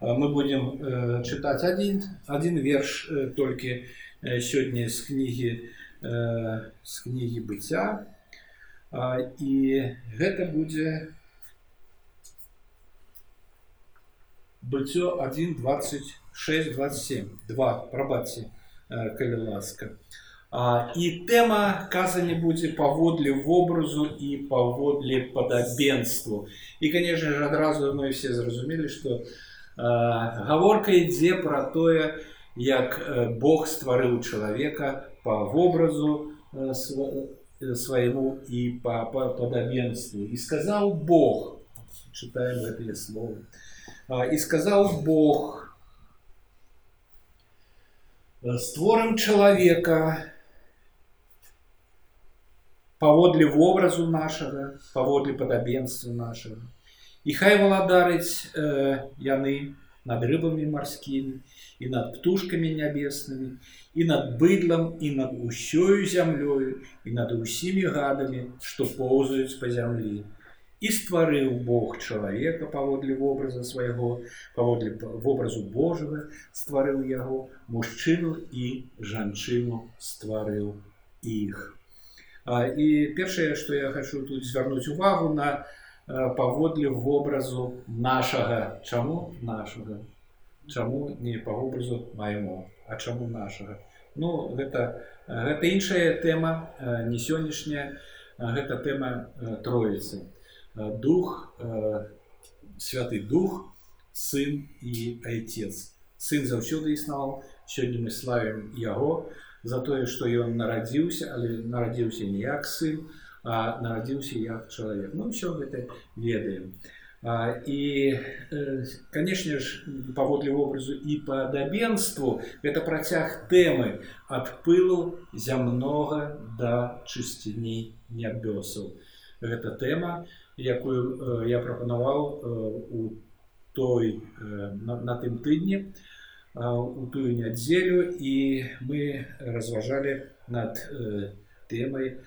мы будем читать один, один верш только сегодня с книги, с книги Бытия. И это будет Быццё 1, 26, 27. Два, пробачьте, коли ласка. І тэма казані будзе паводле вобразу і паводле падабенству. І конечно же адразу мы все зразумелі, што гаворка ідзе пра тое, як Бог стварыў чалавека па вобразу свайму і па падабенству. І сказаў Бог, чытаем гэтыя словы. І сказаў Бог, створым чалавека, паводле вобразу нашага паводле падабенства нашага і хай валадарыць э, яны над рыбамі марскімі і над птушкамі нябеснымі і над быдлам і над усёю зямлёю і над усімі гадамі што поўзаюць па зямлі і стварыў Бог чалавека паводле вобраза свайго паводле вобразу Божага стварыў яго мужчыну і жанчыну стварыў іх і першае што я хочу тут звярнуць увагу на паводле вобразу нашага чаму нашага чаму не па вобразу майму а чаму нашага ну гэта гэта іншая тэма не сённяшняя гэта тэма троіцы дух святы дух сын і айцец сын заўсёды існаваў сёння мы славім яго за тое што ён нарадзіўся але нарадзіўся не як сын а нарадзіўся як чалавек ну все гэта ведаем а, і канешне ж паводле вобразу і падабенству это працяг тэмы ад пылу зямнога да чысціні нябёсаў гэта тэма якую я прапанаваў у той на, на тым тыдні у у тую нядзелю і мы разважалі над э, тэмай э,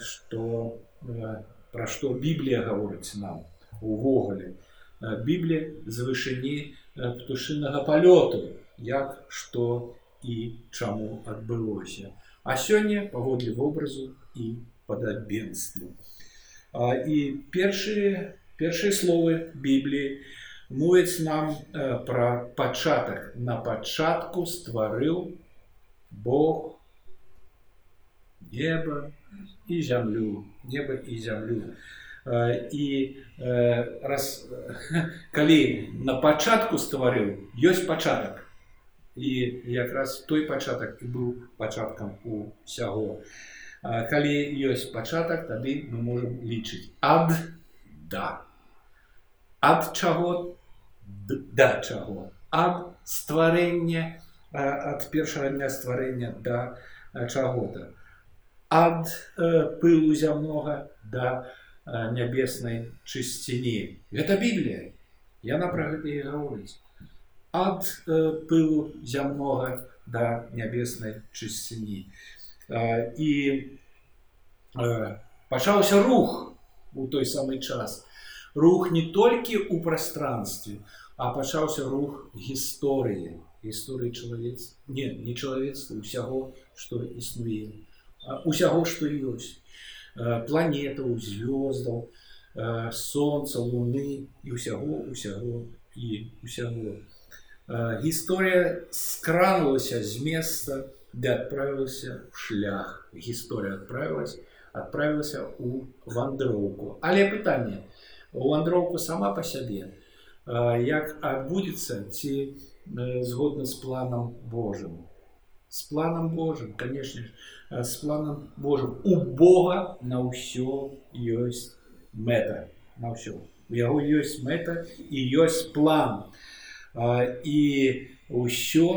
што э, пра што Біблія гаворыць нам увогуле Біблія з вышыні птушынага палёту як што і чаму адбылося А сёння паводле вобразу і падабенству і першыя першыя словы Бібліі, мовіць нам э, пра пачатак на пачатку стварыў Бог неба і зямлю неба і зямлю э, і э, раз калі на пачатку стварыў ёсць пачатак і якраз той пачатак і быў пачаткам усяго калі ёсць пачатак тады мы можемм лічыць ад да ад чаго да чаго ад стварэння ад першага дня стварэння да чаго-то ад пылу зямнога да нябеснай чысціні гэта Біблія яна пра гэта і гаворыць ад пылу зямнога да нябеснай чысціні і пачаўся рух у той самы час рух не толькі ў прастранстве а а пачаўся рух гісторыі гісторыі чалавец не не чалавецтва усяго што існуе усяго што ёсць планетаў звёздаў солнца луны і ўсяго усяго і усяго гісторыя скранулася з места де адправілася в шлях гісторыя адправілась адправілася у вандроўку але пытанне у вандроўку сама по сябе то як адбудзецца ці згодна з планам Божым. З планам Божым, канешне, з планам Божым у Бога на ўсё ёсць мэта на ўсё. У яго ёсць мэта і ёсць план. І ўсё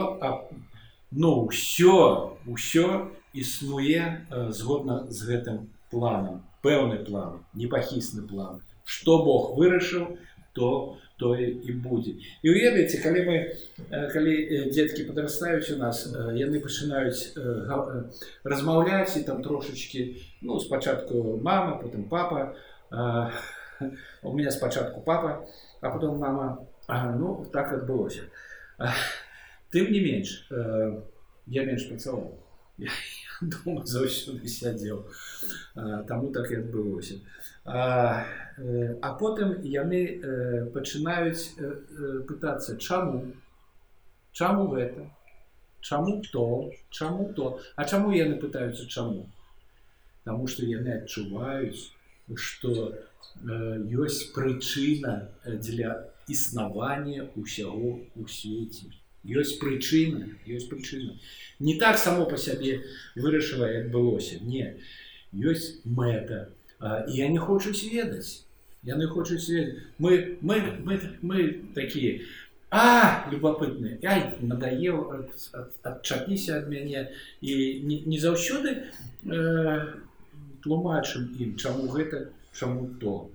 ну ўсё ўсё існуе згодна з гэтым планам. пэўны план, непахісны план. Што Бог вырашыў, то тое і будзе і ведаеце калі мы калі дзеткі падрастаюць у нас яны пачынаюць размаўляць і там трошачки ну спачатку мама потым папа у меня спачатку папа а потом мама А, ну, так адбылося. Тым не менш, э, я менш працаваў. Я дома заўсёды сядзеў. Таму так і адбылося. А, э, а потым яны э, пачынаюць пытацца, чаму? Чаму гэта? Чаму то, чаму то, А чаму яны пытаюцца чаму? Таму што яны адчуваюць, што ёсць прычына для існавання ўсяго ў свеце. Ёсць прычына, ёсць прычына. Не так само па сябе вырашыла, як былося. Не. Ёсць мэта. І я не хочуць ведаць. Яны хочуць ведаць. Мы, мы, мы, мы такія, а любопытны Ай, надоел адчапіся ад мяне і не, не заўсёды э, тлумачым ім чаму гэта чаму то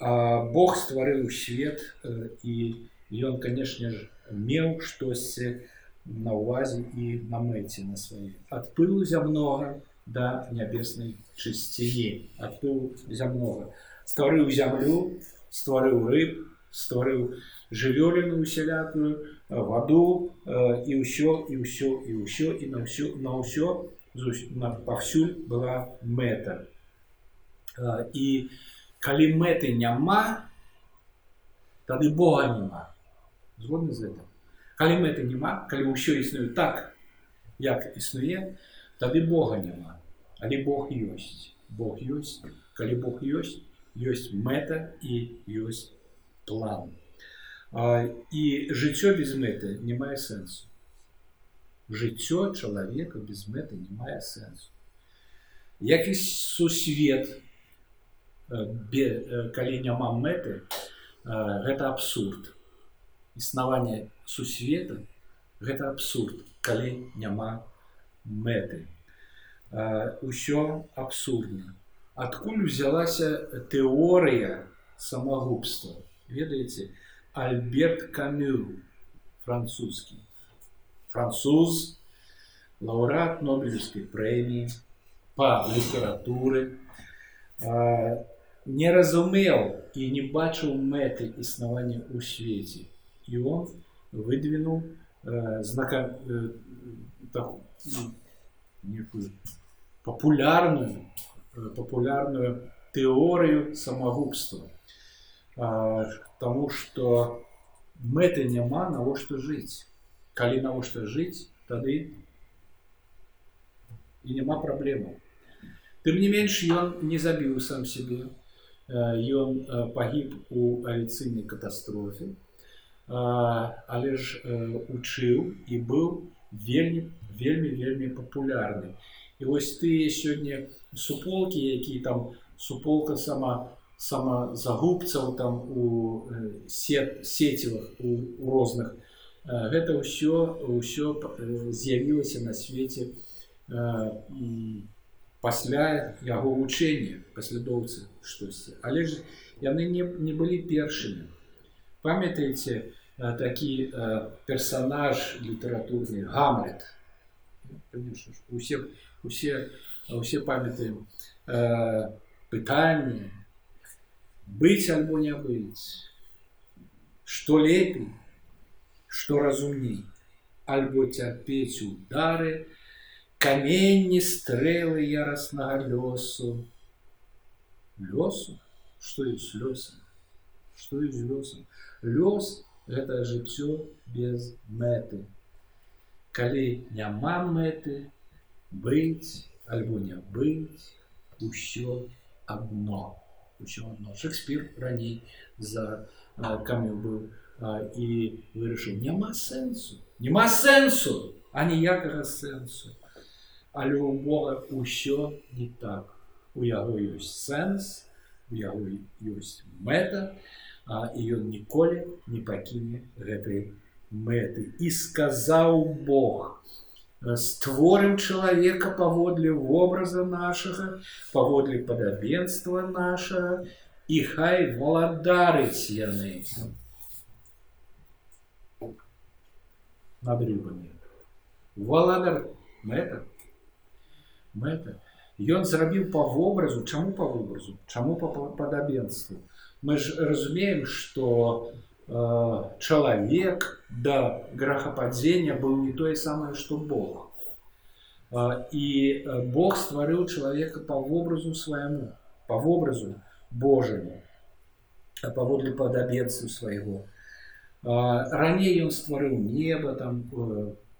а, Бог стварыў свет э, і ён канешне ж меў штосьці на увазе і на мэце на свае ад пылу зямнога да нябеснай чысціні ад пылу зямнога стварыў зямлю стварыў рыб стварыў жывёліну усялякую ваду і ўсё і ўсё і ўсё і на ўсё на ўсё паўсюль была мэта і калі мэты няма тады Бога няма згодны з гэтым калі мэты няма калі ўсё існуе так як існуе тады Бога няма але Бог ёсць Бог ёсць калі Бог ёсць ёсць мэта і ёсць план і жыццё без мэты не мае сэнсу. Жыццё чалавека без мэты не мае сэнсу. Як і сусвет, калі няма мэты, гэта абсурд. Існаванне сусвета гэта абсурд, калі няма мэты. Усё абсурдна. Адкуль узялася тэорыя самагубства? Ведаеце, Альберт Камю, французский. Француз, лауреат Нобелевской премии по литературе, не разумел и не бачил мэты існавання ў свеце. І он выдвинул э, знака, э, так, некую популярную, э, популярную теорию самогубства. Таму што мэты няма навошта жыць. Калі навошта жыць, тады і няма праблемаў. Тым не менш ён не забіў сам сябе. Ён пагіб у авіцыйнай катастрофе, але ж учыў і быў вельмі вельмі вельмі папулярны. І вось тыя сёння суполкі, які там суполка сама самазагубцаў там у сет, сецівах у, у розных гэта ўсё ўсё з'явілася на свеце пасля яго вучэння паслядоўцы штосьці але ж яны не, не былі першымі памятаеце такі персонаж літаратурны гамлет усе усе усе памятаем пытанне быть альбо не быть, что лепей, что разумней, альбо терпеть удары, каменні стрелы яростного лёсу. Лёсу? Что есть лёсом? Что есть лёсом? Лёс – это жыццё без мэты. Калі няма мэты, быць альбо не быць, усё одно ўсё адно Шекспір раней за камю быў і вырашыў няма сэнсу няма сэнсу а ніякага сэнсу але у Бога ўсё не так у яго ёсць сэнс у яго ёсць мэта а, і ён ніколі не пакіне гэтай мэты і сказаў Бог створым чалавека паводле вобраза нашага, паводле падабенства нашага і хай валадарыць яны над рыбамі. Валадар мэта мэта. Ён зрабіў па вобразу, чаму па вобразу, чаму па падабенству. Мы ж разумеем, што чалавек да грахападзення быў не тое самае што Бог. І Бог стварыў чалавека па вобразу свайму, па вобразу Божаму, паводле падабенцу свайго. Раней ён стварыў неба там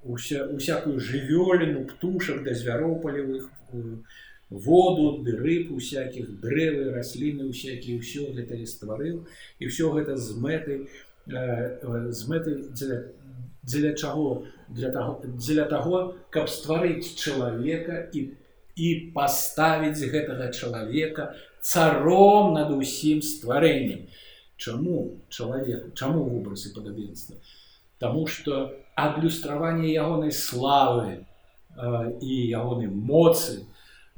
уся, усякую жывёліну, птушак да звяроў палявых, воду, ды рыб усякіх, дрэвы, расліны усякія, ўсё гэта і стварыў і ўсё гэта з мэтай з мэтай дзеля, дзеля чаго для таго дзеля таго каб стварыць чалавека і і паставіць гэтага чалавека царом над усім стварэннем чаму чалавек чаму вобразы падабенства Таму што адлюстраванне ягонай славы э, і ягонай моцы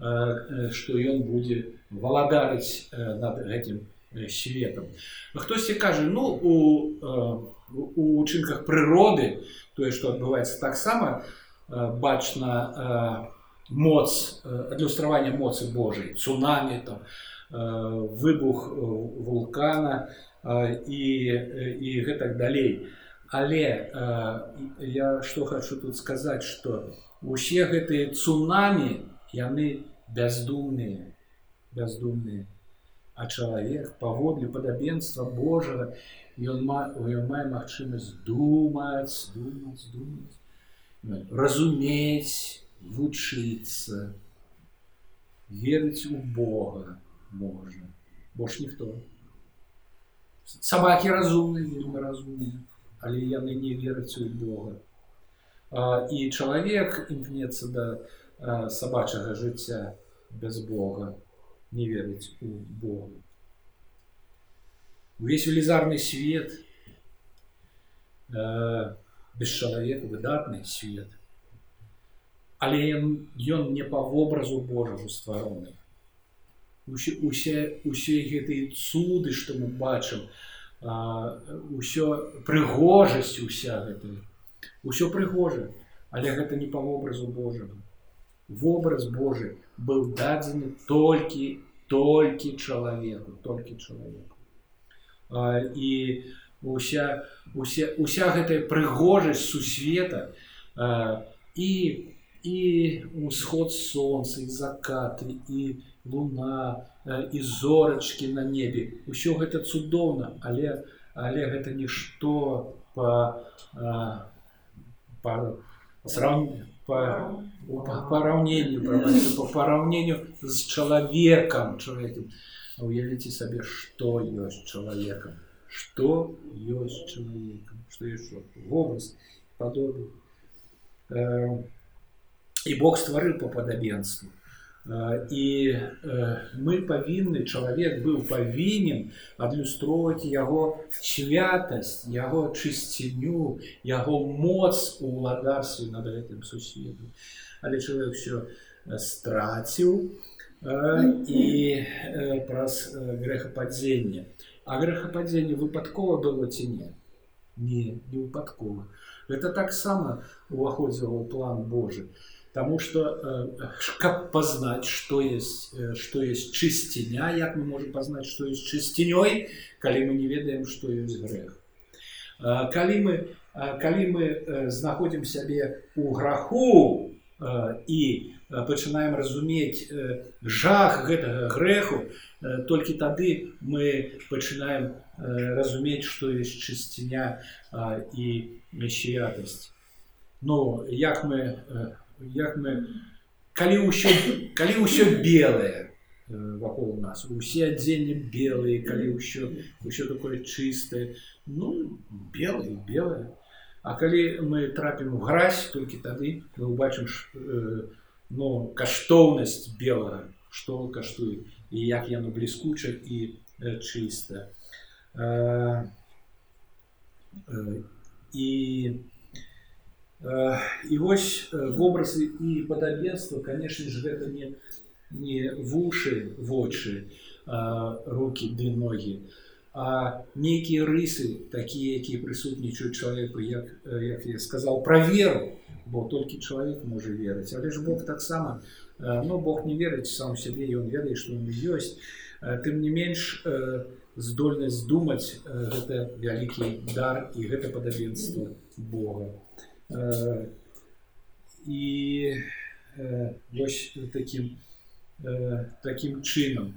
што ён будзе валадарыць над гэтым светом хтосьці кажа ну у у учынках прыроды тое што адбываецца таксама бачна моц адлюстравання моцы Божай цунамі там выбух вулкана і і гэтак далей але я што хочу тут сказаць что усе гэтыя цунамі яны бяздумныя бяздумныя а чалавек паводле падабенства Божага ён мае магчымасць думаць думаць думаць разумець вучыцца верыць у Бога можна больш ніхто сабакі разумныя вельмі разумныя але яны не вераць у Бога а, і чалавек імкнецца да сабачага жыцця без Бога не верыць у Бога. Увесь велізарны свет э, без чалавека выдатны свет. Але ён, ён не па вобразу Божагу ствароны. Усе, усе, усе гэтыя цуды, што мы бачым, ўсё прыгожасць уся гэта, ўсё прыгожа, але гэта не па вобразу Божага вобраз Божий быў дадзены толькі толькі чалавеку толькі чалавеку і уся уся, уся гэтая прыгожасць сусвета і і усход солнца і закаты і луна і зорачкі на небе ўсё гэта цудоўна але але гэта нішто по па, сравнению по, по параўненню по параўненню з чалавекам чалавекам уявіце сабе што ёсць чалавекам што ёсць чалавекам што яшчэ вобраз падобы э, і Бог стварыў по падабенству і мы павінны чалавек быў павінен адлюстроўваць яго святасць яго чысціню яго моц у ўладарстве над гэтым сусвету але чалавек все страціў і праз грэхападзенне а грэхападзенне выпадкова было ці не не не выпадкова это таксама уваходзіла план Божий Потому что э, как познать, что есть, э, что есть чистиня, как мы можем познать, что есть чистиней, коли мы не ведаем, что есть грех. Э, коли мы, коли мы знаходим себе у граху и начинаем разуметь жах этого греху, только тады мы начинаем разуметь, что есть чистиня и святость. Но як мы як мы калі ўсё калі ўсё белае вакол нас усе адзенні белыя калі ўсё ўсё такое чыстае ну белый белое А калі мы трапім у гразь толькі тады мы убачым э, ну каштоўнасць белага што каштуе і як яно бліскуча і э, чыста э, э, і і вось вобразы і падабенства конечно ж гэта не не вушы вочы руки ды ногі а нейкія рысы такія якія прысутнічаюць чалавеку як як я сказал про веру бо толькі чалавек можа верыць але ж Бог таксама но ну, Бог не верыць сам сябе ён ведае што ён ёсць тым не менш здольнасць думаць гэта вялікі дар і гэта падабенства Бога і вось таким таким чынам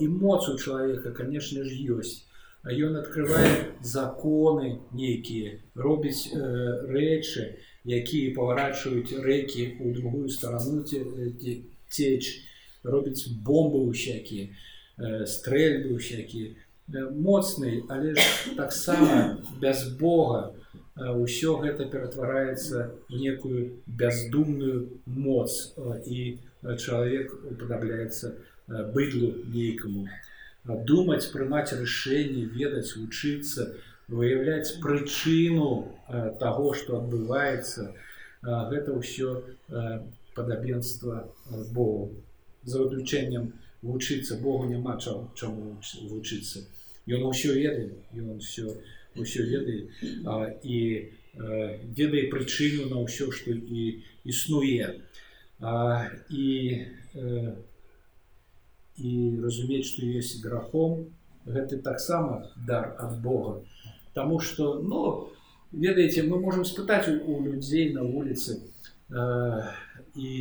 і моц у чалавека конечно ж ёсць ён открывае законы нейкія робіць рэчы якія паварачваюць рэкі у другую старану цеч робіць бомбы усякія стрэльбы усякія моцны але ж таксама без Бога ўсё гэта ператвараецца в некую бяздумную моц і чалавек уподабляецца быдлу нейкаму думаць прымаць рашэнне ведаць вучыцца выяўляць прычыну таго што адбываецца гэта ўсё падабенства Богу за выключэннем вучыцца Богу няма чаму вучыцца Ён усё ведае ён все ўсё ведае і ведае прычыну на ўсё што і існуе і і разумець што ёсць грахом гэта таксама дар ад Бога Таму што ну ведаеце мы можемм спытаць у людзей на вуліцы і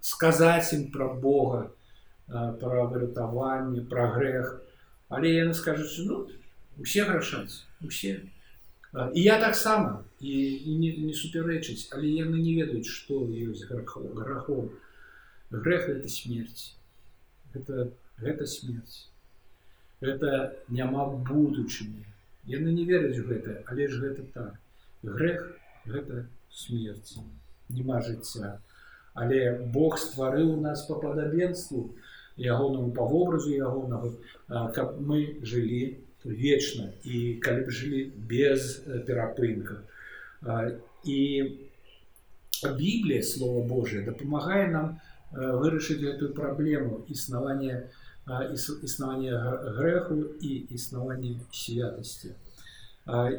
сказаць ім пра Бога пра выратаванне пра грэх але яны скажуць ну усе грашаць усе і я таксама і, і не, не супярэчыць але яны не ведаюць што ёсць грахом грэх это смерць это гэта смерць это няма будучыні яны не вераць у гэта але ж гэта так грэх гэта смерць няма жыцця але Бог стварыў нас по падабенству ягонаму па вобразу ягонага каб мы жылі вечна і калі б жылі без перапынка і Біблія слова Божие дапамагае нам вырашыць гэтую праблему існавання існавання грэху і існавання святасці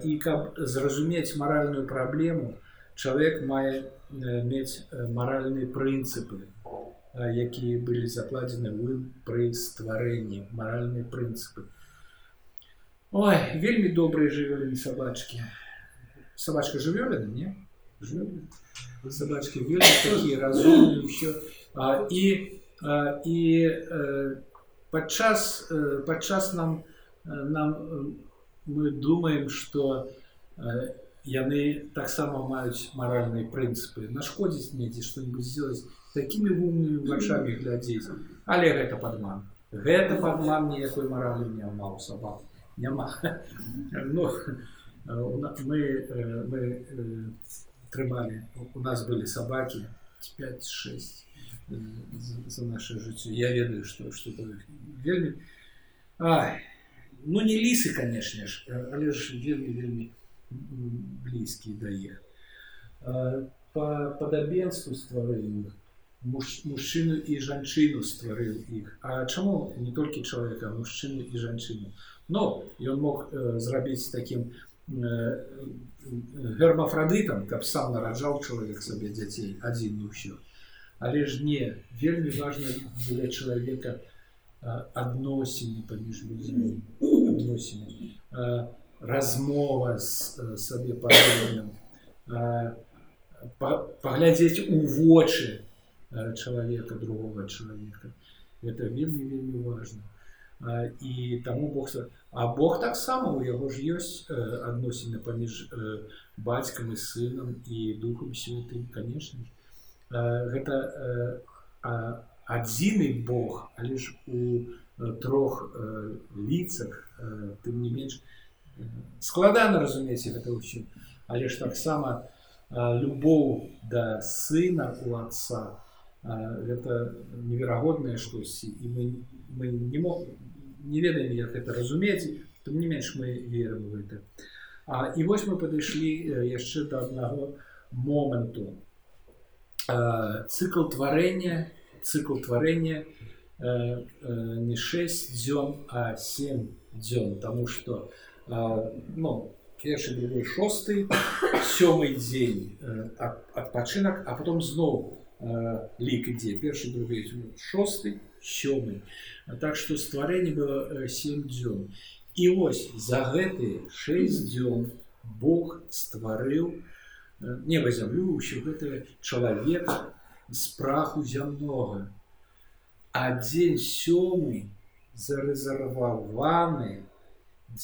і каб зразумець маральную праблему чалавек мае мець маральныя прынцыпы якія былі закладзены вы пры стварэнні маральныя прынцыпы Ой вельмі добрыя жывёліны сабачкі сабачка жывёліна не сабачкі такія разумныя ўсё і і падчас падчас нам нам мы думаем что яны таксама маюць маральныя прынцыпы нашкодзіць недзе что-нибудь сделать такими вумнымі вачамі глядзець але гэта падман гэта падман ніякой маралі няма ў сабак няма ну, мы мы трымалі у нас былі сабакі 5-6 за наше жыццё я ведаю что что вельмі ну не лісы канешне ж але ж вельмі вельмі блізкія да іх по падабенству стварыў муж мужчыну і жанчыну стварыў іх А чаму не толькі чалавека мужчыну і жанчыну но ён мог э, зрабіць таким э, гермафрадытам каб сам нараджаў чалавек сабе дзяцей адзін не ўсё але ж не вельмі важна для чалавека адносіны паміж людзьмі адносіны размова з сабе падобным паглядзець у вочы чалавека другого чалавека это вельмі вельмі важно і таму Бог а Бог таксама у яго ж ёсць адносіны паміж бацькам і сынам і духам святым конечно гэта адзіны Бог але ж у трох ліцах тым не менш у складана разумееце гэта ўсё але ж таксама любоў да сына у отца гэта неверагоднае штосьці і мы мы не мог не ведаем як это разумець тым не менш мы верым в это а і вось мы падышлі яшчэ да аднаго моманту цикл тварэння цикл тварэння не 6 дзён а 7 дзён тому что у ну, першы другой шосты сёмы дзень адпачынак а потом зноў лік ідзе першы другі шосты сёмы так што стварэнне было 7 дзён і вось за гэтыя 6 дзён Бог стварыў неба зямлю ўсё гэта чалавека з праху зямнога а дзень сёмы зарэзерваваны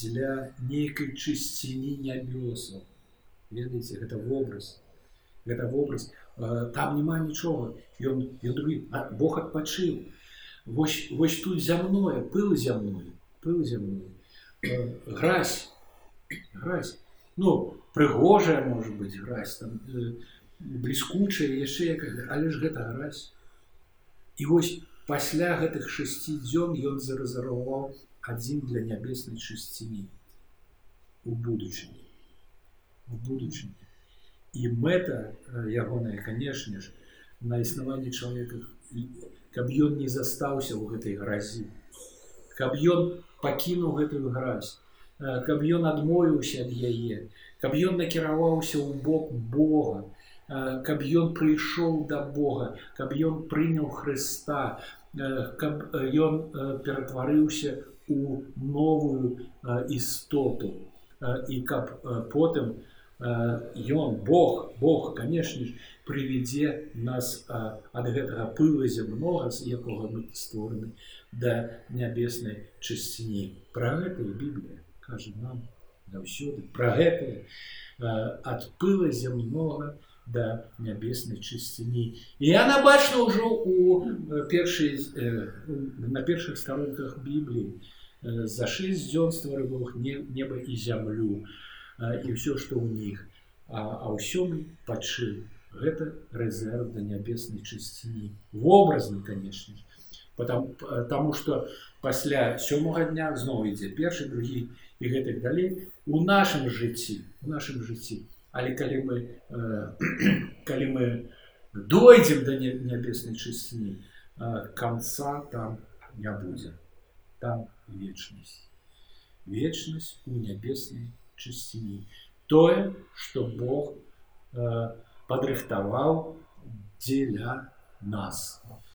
для нейкай чысціні нябёсаў ведаеце гэта вобраз гэта вобраз там няма нічога ён ён другі Бог адпачыў вось вось тут зямное пыл зямной пыл зямной гразь гразь ну прыгожая может быть гразь там бліскучая яшчэ але ж гэта гразь і вось пасля гэтых шасці дзён ён зарэзерваваў адзін для нябеснай чысціні у будучыні в будучыні і мэта ягоная канешне ж на існаванне чалавека каб ён не застаўся ў гэтай гразі каб ён пакінуў гэтую гразь каб ён адмовіўся ад яе каб ён накіраваўся ў бок Бога каб ён прыйшоў да Бога каб ён прыняў Хрыста каб ён ператварыўся у новую істоту і каб потым ён Бог Бог канешне ж прывядзе нас ад гэтага пыла зямнога з якога мы створаны да нябеснай чысціні пра гэта Біблія кажа нам заўсёды пра гэта ад пыла зямнога да нябеснай чысціні і яна бачна ўжо у першай на першых старонках Бібліі за шесть дзён стварыў Бог неба і зямлю і ўсё што ў них а ўсём пачыў гэта рэзерв да нябеснай чысціні вобразны канешне потому тому что пасля сёмага дня зноў ідзе першы другі і гэтых далей у нашым жыцці у нашым жыцці але калі мы э, калі мы дойдзем да нябеснай чысціні э, конца там не будзе там вечнасць вечнасць у нябеснай чысціні тое что Бог э, падрыхтаваў дзеля нас